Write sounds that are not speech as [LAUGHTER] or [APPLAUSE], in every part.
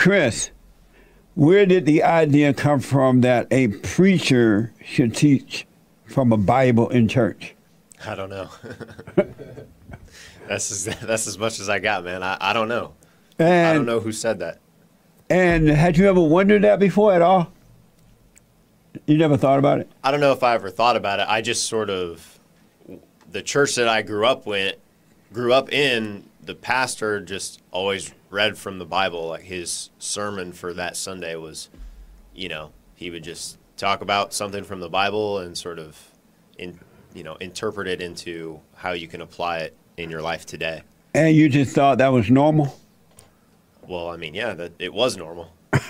Chris, where did the idea come from that a preacher should teach from a Bible in church? I don't know. [LAUGHS] that's as, that's as much as I got, man. I, I don't know. And, I don't know who said that. And had you ever wondered that before at all? You never thought about it? I don't know if I ever thought about it. I just sort of the church that I grew up with, grew up in. The pastor just always read from the Bible. Like his sermon for that Sunday was, you know, he would just talk about something from the Bible and sort of, in you know, interpret it into how you can apply it in your life today. And you just thought that was normal? Well, I mean, yeah, that it was normal. [LAUGHS]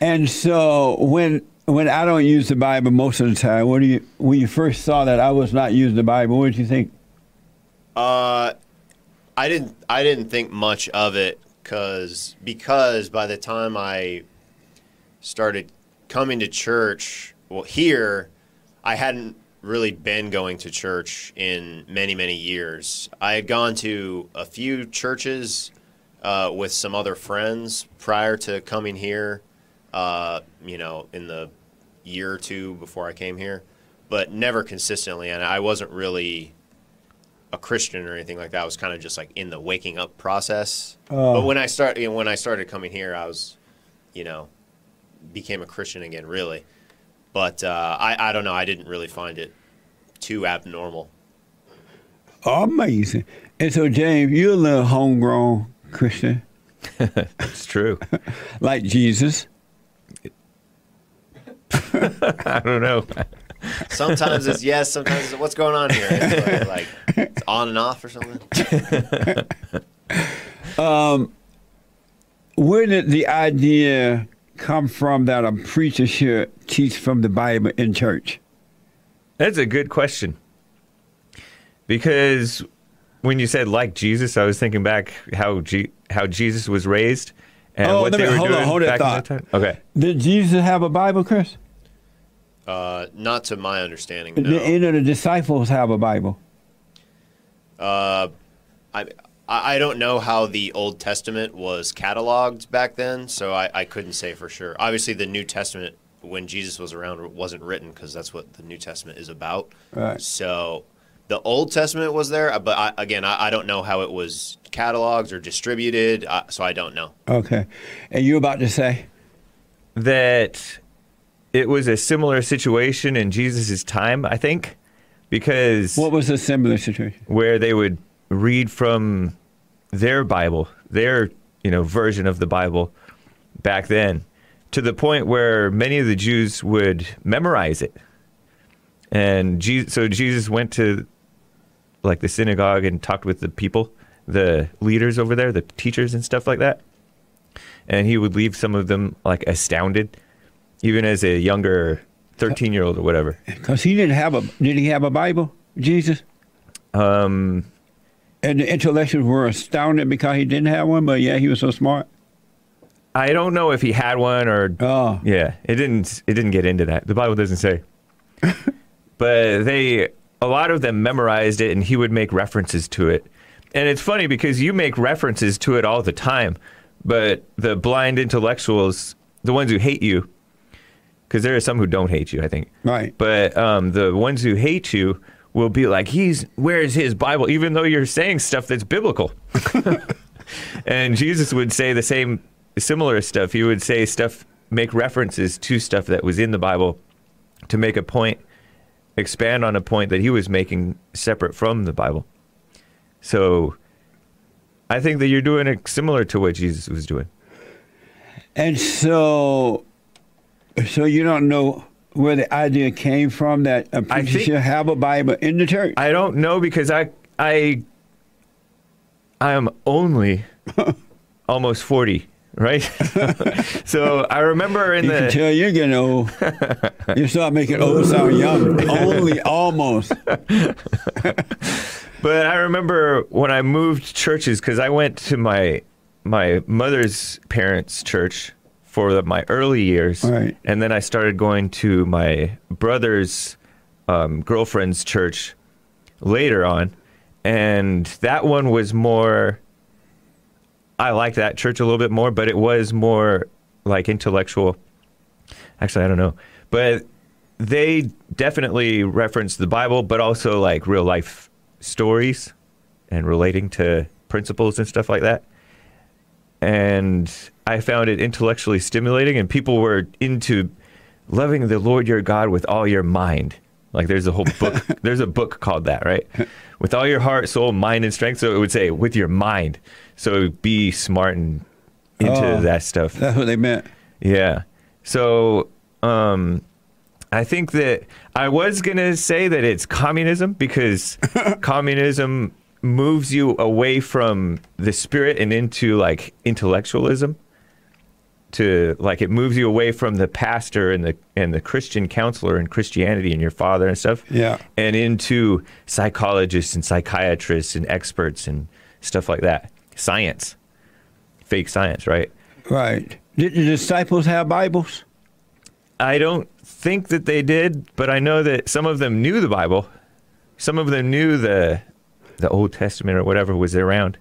and so when when I don't use the Bible most of the time, when you when you first saw that I was not using the Bible, what did you think? Uh, I didn't I didn't think much of it because because by the time I started coming to church, well here, I hadn't really been going to church in many, many years. I had gone to a few churches uh, with some other friends prior to coming here, uh, you know, in the year or two before I came here, but never consistently. And I wasn't really a Christian or anything like that. I was kind of just like in the waking up process. Oh. But when I started, you know, when I started coming here, I was, you know, became a Christian again, really. But uh, I, I don't know. I didn't really find it too abnormal. Amazing. And so, James, you're a little homegrown Christian, [LAUGHS] It's true. [LAUGHS] like Jesus. [LAUGHS] I don't know. Sometimes it's yes, sometimes it's what's going on here. Like, like, it's on and off or something. [LAUGHS] Where did the idea come from that a preacher should teach from the Bible in church? That's a good question. Because when you said like Jesus, I was thinking back how G- how Jesus was raised and Oh, what they me- were hold on, doing hold that back in that time. Okay. Did Jesus have a Bible, Chris? Uh, not to my understanding. Did No. any of the disciples have a Bible? Uh, I I I don't know how the Old Testament was cataloged back then, so I, I couldn't say for sure. Obviously, the New Testament when Jesus was around wasn't written because that's what the New Testament is about. Right. So the Old Testament was there, but I, again, I, I don't know how it was cataloged or distributed, uh, so I don't know. Okay. And you about to say? that it was a similar situation in Jesus' time, I think, because What was a similar situation? where they would read from their Bible, their you know version of the Bible back then, to the point where many of the Jews would memorize it. And Je- so Jesus went to like the synagogue and talked with the people, the leaders over there, the teachers and stuff like that. And he would leave some of them like astounded, even as a younger 13 year old or whatever. Because he didn't have a. Did he have a Bible, Jesus? Um, And the intellectuals were astounded because he didn't have one. But yeah, he was so smart. I don't know if he had one or Oh, Yeah, it didn't. It didn't get into that. The Bible doesn't say. [LAUGHS] but they, a lot of them memorized it, and he would make references to it. And it's funny because you make references to it all the time, but the blind intellectuals, the ones who hate you, because there are some who don't hate you, I think. right. But um, the ones who hate you will be like, "He's where's his Bible?" Even though you're saying stuff that's biblical. [LAUGHS] and Jesus would say the same, similar stuff. He would say stuff, make references to stuff that was in the Bible, to make a point, expand on a point that he was making separate from the Bible. So, I think that you're doing it similar to what Jesus was doing. And so, so you don't know where the idea came from that a preacher think- should have a Bible in the church. I don't know because I I I am only [LAUGHS] almost forty, right? [LAUGHS] so I remember in you can the tell you're getting old. [LAUGHS] you start making old sound young. Only almost. but I remember when I moved churches because I went to my my mother's parents' church for the, my early years, Right. and then I started going to my brother's um, girlfriend's church later on, and that one was more I liked that church a little bit more, but it was more like intellectual. Actually, I don't know, but they definitely referenced the Bible, but also like real life stories and relating to principles and stuff like that. And I found it intellectually stimulating, and people were into loving the Lord your God with all your mind. Like there's a whole book, [LAUGHS] there's a book called that, right? With all your heart, soul, mind, and strength. So it would say with your mind. So be smart and into Oh. that stuff. That's what they meant. Yeah. So um, I think that I was going to say that it's communism because [LAUGHS] communism moves you away from the spirit and into like intellectualism to like it moves you away from the pastor and the and the Christian counselor and Christianity and your father and stuff Yeah. and into psychologists and psychiatrists and experts and stuff like that science fake science right Right. Did the disciples have Bibles? I don't think that they did, but I know that some of them knew the Bible. Some of them knew the the Old Testament or whatever was around.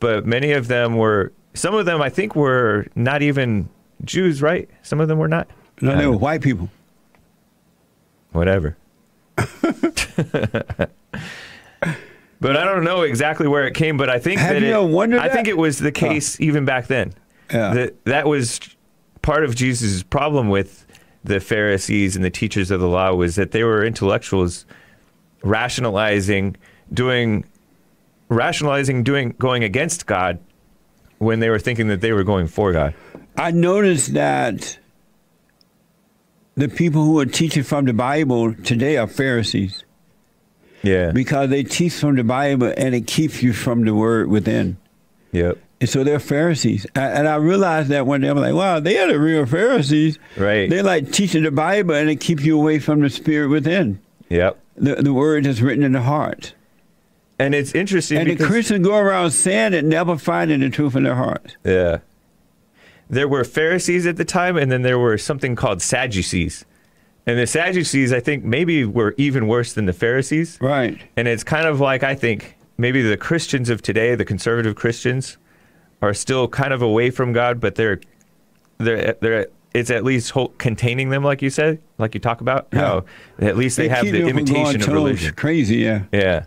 But many of them were some of them I think were not even Jews, right? Some of them were not. No, they were white people. Whatever. [LAUGHS] but I don't know exactly where it came, but I think Have that it, wondered I think it was the case even back then. Yeah. That that was part of Jesus' problem with the Pharisees and the teachers of the law was that they were intellectuals rationalizing doing rationalizing doing going against God when they were thinking that they were going for God. I noticed that the people who are teaching from the Bible today are Pharisees Yeah. because they teach from the Bible and it keeps you from the word within. Yep. And so they're Pharisees. And I realized that one day. I'm like, wow, they are the real Pharisees. Right. They like teaching the Bible and it keeps you away from the spirit within. Yep. The, the word that's written in the heart. And it's interesting And the Christians go around saying it, never finding the truth in their hearts. Yeah. There were Pharisees at the time, and then there were something called Sadducees. And the Sadducees, I think, maybe were even worse than the Pharisees. Right. And it's kind of like, I think, maybe the Christians of today, the conservative Christians, are still kind of away from God, but they're, they're, they're, it's at least whole, containing them, like you said, like you talk about, Yeah. how at least they, have the them from going imitation of religion. Crazy, yeah. Yeah.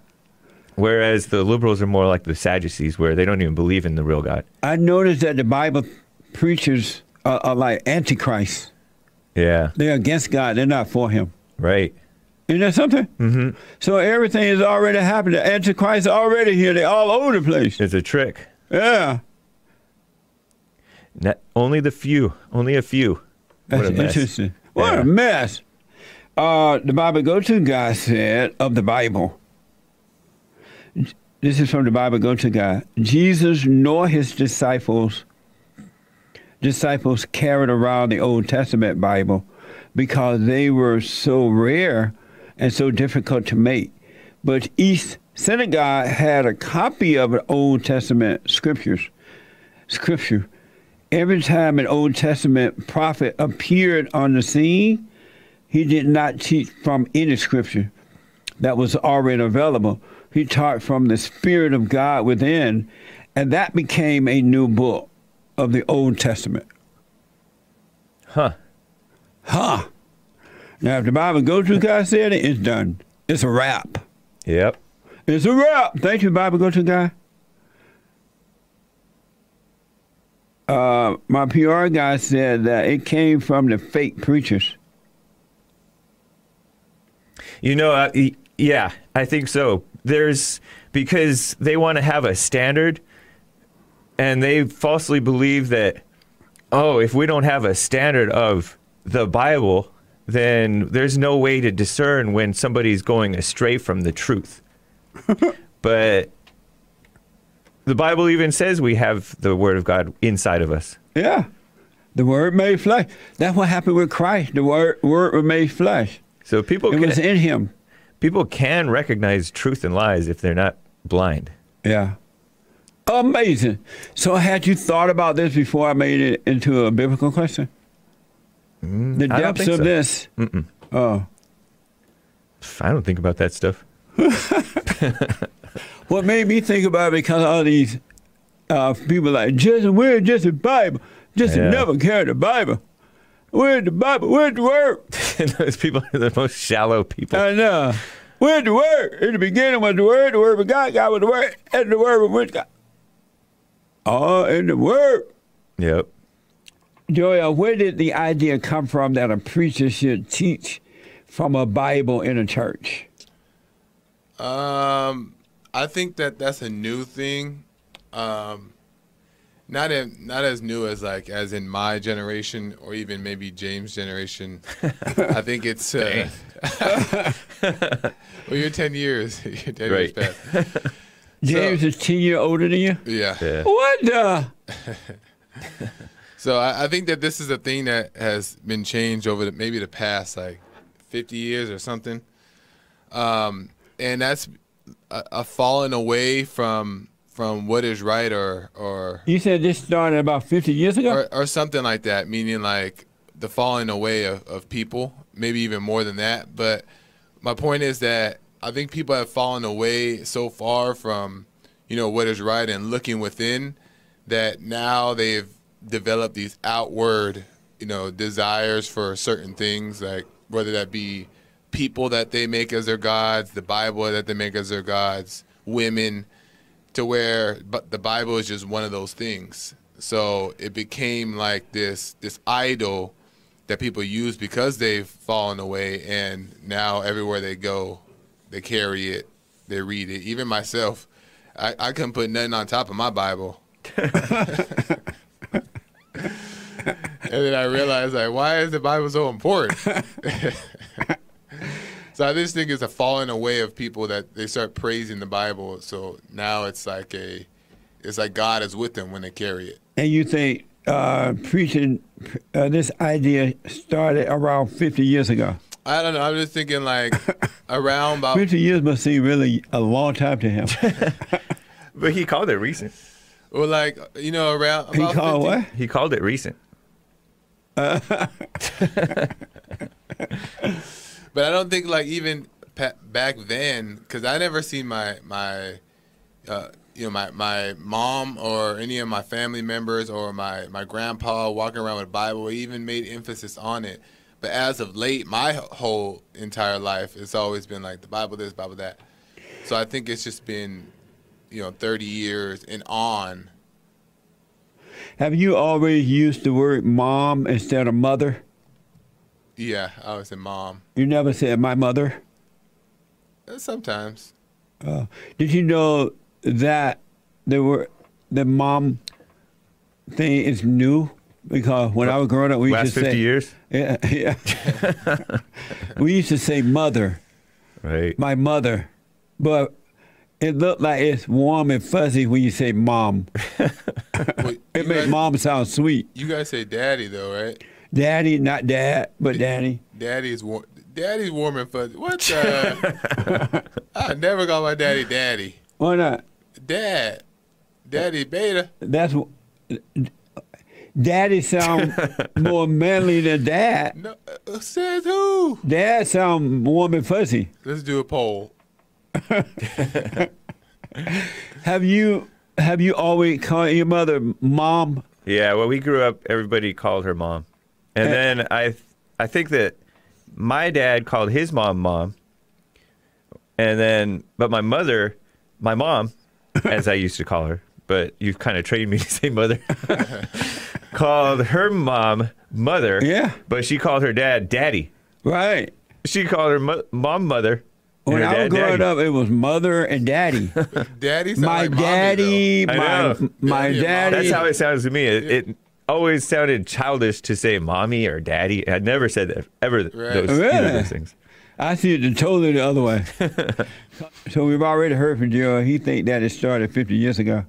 Whereas the liberals are more like the Sadducees, where they don't even believe in the real God. I noticed that the Bible preachers are, are like antichrist. Yeah. They're against God. They're not for Him. Right. Isn't that something? Mm-hmm. So everything is already happened. The antichrist is already here. They're all over the place. It's a trick. Yeah. Not, only the few. Only a few. That's what a mess. interesting. What Yeah. a mess. Uh, the Bible Go To Guy said of the Bible. This is from the Bible Go To God. Jesus nor his disciples disciples carried around the Old Testament Bible because they were so rare and so difficult to make. But each synagogue had a copy of the Old Testament scriptures. Scripture. Every time an Old Testament prophet appeared on the scene, he did not teach from any scripture that was already available. He taught from the Spirit of God within, and that became a new book of the Old Testament. Huh. Huh. Now, if the Bible goes to God said it, it's done. It's a wrap. Yep. It's a wrap. Thank you, Bible go to guy. Uh, my PR guy said that it came from the fake preachers. You know, uh, yeah, I think so. There's because they want to have a standard, and they falsely believe that, oh, if we don't have a standard of the Bible, then there's no way to discern when somebody's going astray from the truth. [LAUGHS] but the Bible even says we have the Word of God inside of us. Yeah. The word made flesh. That's what happened with Christ. The word word was made flesh. So people It can, was in him. People can recognize truth and lies if they're not blind. Yeah. Amazing. So had you thought about this before I made it into a biblical question? the Mm, don't depths of so. this. Oh. I don't think about that stuff. [LAUGHS] What made me think about it because all these uh, people like Justin, just a Bible? just Yeah. never carried the Bible. Where's the Bible? Where's the word? Those people are the most shallow people. I know. Where's the word? In the beginning was the word, the word was God, God was the word, and the word was with God. Oh, in the word. yep. Joel, where did the idea come from that a preacher should teach from a Bible in a church? Um, I think that that's a new thing. Um, not in, not as new as like as in my generation or even maybe James' generation. I think it's. Uh, [LAUGHS] well, you're ten years. [LAUGHS] You're ten Right. years past. [LAUGHS] James is 10 year older than you? Yeah. Yeah. What the? So I, I think that this is a thing that has been changed over the, maybe the past like 50 years or something. Um, and that's a, a falling away from from what is right or or You said this started about 50 years ago? or, or something like that, meaning like the falling away of, of people, maybe even more than that. But my point is that I think people have fallen away so far from, you know, what is right and looking within that now they've developed these outward, you know, desires for certain things, like whether that be people that they make as their gods, the Bible that they make as their gods, women, to where but the Bible is just one of those things. So it became like this this idol that people use because they've fallen away and now everywhere they go they carry it, they read it. Even myself, I, I couldn't put nothing on top of my Bible. [LAUGHS] [LAUGHS] and then I realized like why is the Bible so important? [LAUGHS] So I just think it's a falling away of people that they start praising the Bible. So now it's like a, it's like God is with them when they carry it. And you think uh, preaching, uh, this idea started around 50 years ago? I don't know. I'm just thinking like [LAUGHS] around about 50 years must seem really a long time to him. [LAUGHS] But he called it recent. Well, like you know around. he called 50 what? He called it recent. [LAUGHS] But I don't think like even back then, because I never seen my my, uh, you know, my my mom or any of my family members or my my grandpa walking around with a Bible. even made emphasis on it. But as of late, my whole entire life, it's always been like the Bible this, Bible that. So I think it's just been, you know, 30 years and on. Have you always used the word mom instead of mother? Yeah, I was a mom. You never said my mother? Uh, Sometimes. Uh, did you know that the word the mom thing is new? Because when I was growing up, we Last used to 50 say years? [LAUGHS] yeah, yeah. [LAUGHS] we used to say mother, Right. my mother, but it looked like it's warm and fuzzy when you say mom. [LAUGHS] Well, It you, makes guys, mom sound sweet. you guys say daddy though, right? Daddy, not dad, but daddy. Daddy is warm. Daddy's warm and fuzzy. What the? [LAUGHS] I never call my daddy daddy. Why not? Dad. Daddy beta. That's wh- daddy sound [LAUGHS] more manly than dad. No, uh, says who? Dad sound warm and fuzzy. Let's do a poll. [LAUGHS] Have you have you always called your mother mom? Yeah, well, we grew up. Everybody called her mom, and Eh. then I, I think that my dad called his mom mom, and then but my mother, my mom, [LAUGHS] as I used to call her, but you've kind of trained me [LAUGHS] to say mother, [LAUGHS] called her mom mother. Yeah. but she called her dad daddy. Right. She called her mo- mom mother. When I was dad growing daddy. up, it was mother and daddy. Daddy my like daddy, though. I my know. my Daddy daddy. That's how it sounds to me. It, it always sounded childish to say mommy or daddy. I never said that ever. Those, either of Really? those things. I see it totally the other way. [LAUGHS] so we've already heard from Joe. He think that it started 50 years ago.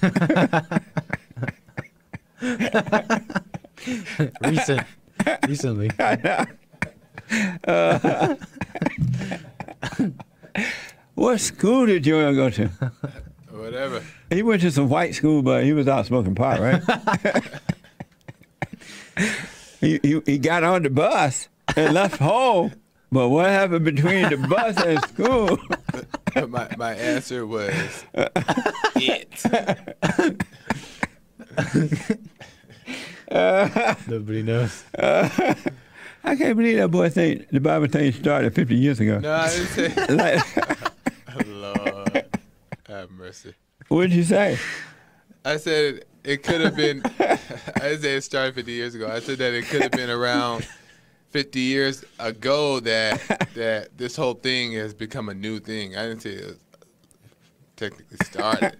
[LAUGHS] Recent, recently. [LAUGHS] What school did Joel go to? Whatever. He went to some white school, but he was out smoking pot, right? He, he, he got on the bus and left home. But what happened between the bus and school? [LAUGHS] my my answer was [LAUGHS] it. [LAUGHS] Nobody knows. I can't believe that boy think the Bible thing started 50 years ago. No, I didn't say. Like, Lord, have mercy. what did you say? I said it could have been. I didn't say it started 50 years ago. I said that it could have been around 50 years ago that that this whole thing has become a new thing. I didn't say it was technically started.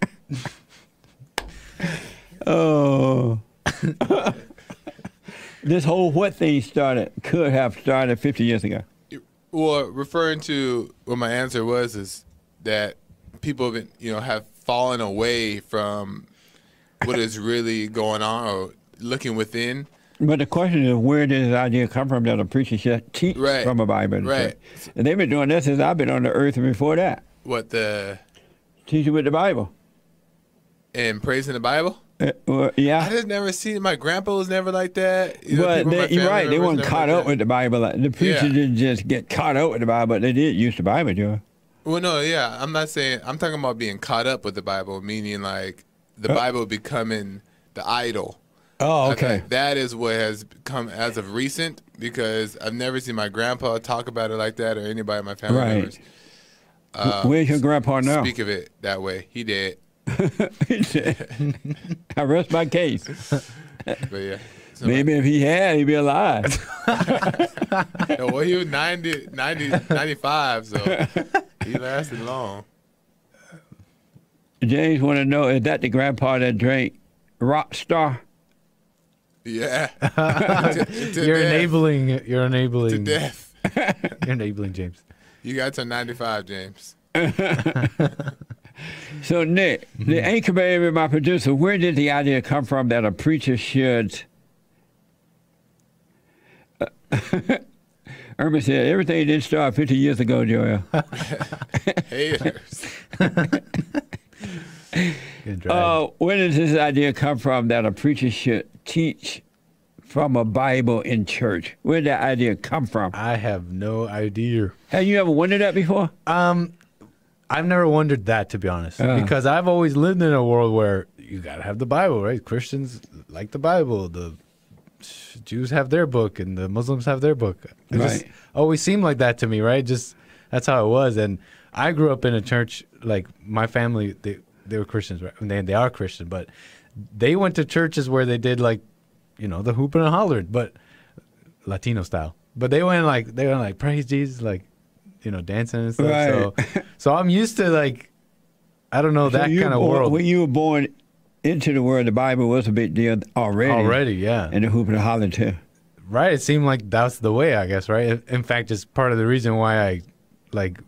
Oh. this whole what thing started could have started 50 years ago. well, referring to what my answer was is that people have been, you know, have fallen away from what is really going on or looking within. But the question is, where did this idea come from that a preacher should teach Right. from a Bible? Right. And they've been doing this since I've been on the earth and before that. What the Teaching with the Bible. and praising the Bible. Uh, well, yeah. I just never seen my grandpa was never like that. You know, in my they, you're right. They weren't caught like up that. with the Bible. The preacher Yeah. didn't just get caught up with the Bible, but they did use the Bible, Joe. Well, no, yeah, I'm not saying. I'm talking about being caught up with the Bible, meaning like the. Bible becoming the idol. Oh, okay. that is what has come as of recent because I've never seen my grandpa talk about it like that or anybody in my family Right. members uh, Where's your grandpa now? speak of it that way. He did, [LAUGHS] He said, [LAUGHS] I rest my case. but yeah. Maybe if he had, he'd be alive. [LAUGHS] well, he was 90, 90 95, so he lasted long. James want to know, is that the grandpa that drank Rockstar? Yeah, [LAUGHS] to, to You're death. enabling. You're enabling. to death. [LAUGHS] You're enabling James. You got to 95, James. [LAUGHS] So, Nick, the mm-hmm. anchor baby, my producer, where did the idea come from that a preacher should? Uh, Irma said, everything didn't start 50 years ago, Joel. Haters. Uh, where does this idea come from that a preacher should teach from a Bible in church? Where did that idea come from? I have no idea. Have you ever wondered that before? Um, I've never wondered that to be honest, Uh. because I've always lived in a world where you gotta have the Bible, right? Christians like the Bible. The Jews have their book, and the Muslims have their book. It just always seemed like that to me, right? Just that's how it was. And I grew up in a church. Like my family, they they were Christians, right? And they they are Christian, but they went to churches where they did like, you know, the hooping and hollered, but Latino style. But they went like they went like praise Jesus, like you know, dancing and stuff. So, [LAUGHS] so I'm used to like, I don't know So that kind of born- world When you were born into the world, the Bible was a big deal already. already. Yeah, And the hoop and the holler too. right. It seemed like that's the way, I guess. Right. In fact, it's part of the reason why I like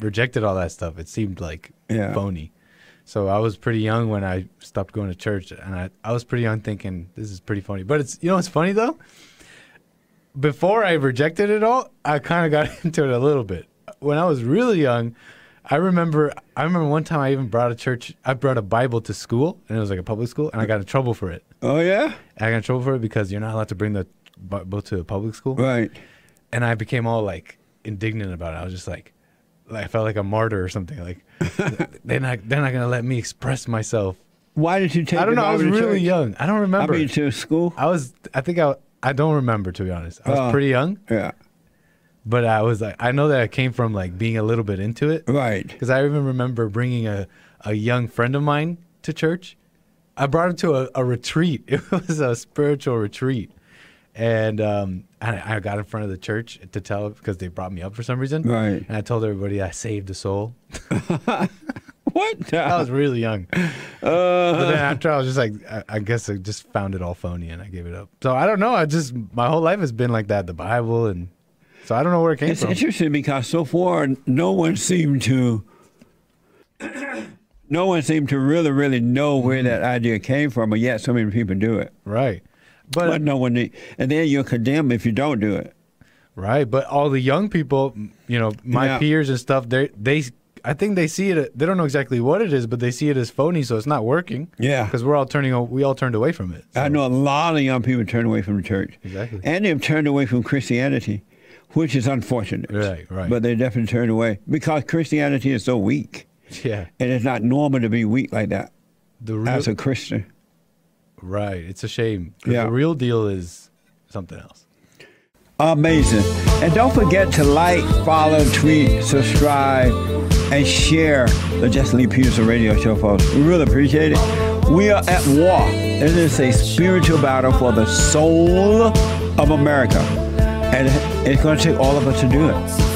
rejected all that stuff. It seemed like Yeah. phony. So I was pretty young when I stopped going to church, and I, I was pretty young thinking this is pretty funny. But it's you know what's funny though. Before I rejected it all, I kind of got [LAUGHS] into it a little bit. When I was really young, I remember I remember one time I even brought a church. I brought a Bible to school, and it was like a public school, and I got in trouble for it. Oh, yeah? I got in trouble for it because you're not allowed to bring the Bible to a public school Right. and I became all like indignant about it. I was just like I felt like a martyr or something. Like [LAUGHS] they're not they're not gonna let me express myself. Why did you take I don't know. I was really church? young. I don't remember. I mean, to school? I was. I think I. I don't remember to be honest. I was Uh. pretty young, Yeah. but I was like, I know that I came from like being a little bit into it Right. because I even remember bringing a a young friend of mine to church. I brought him to a, a retreat. [LAUGHS] It was a spiritual retreat, and um, I, I got in front of the church to tell because they brought me up for some reason. Right. And I told everybody I saved a soul. [LAUGHS] What? I was really young. [LAUGHS] Uh, But then after I was just like, I, I guess I just found it all phony and I gave it up. So I don't know. I just, my whole life has been like that, the Bible. And so I don't know where it came It's from. interesting because so far no one seemed to no one seemed to really, really know where Mm-hmm. that idea came from, but yet so many people do it. Right. But, But, no one, and then you're condemned if you don't do it. right. But all the young people, you know, my Yeah. peers and stuff, they, they, I think they see it, they don't know exactly what it is, but they see it as phony. So it's not working. Yeah. Because we're all turning, we all turned away from it. I know a lot of young people turn away from the church. Exactly. And they've turned away from Christianity. which is unfortunate. Right, right. But they definitely turned away because Christianity is so weak, Yeah. and it's not normal to be weak like that The real, as a Christian. Right. It's a shame. Yeah. The real deal is something else. Amazing. And don't forget to like, follow, tweet, subscribe, and share the Jesse Lee Peterson radio show, folks. We really appreciate it. We are at war. And it is a spiritual battle for the soul of America. And it's going to take all of us to do it.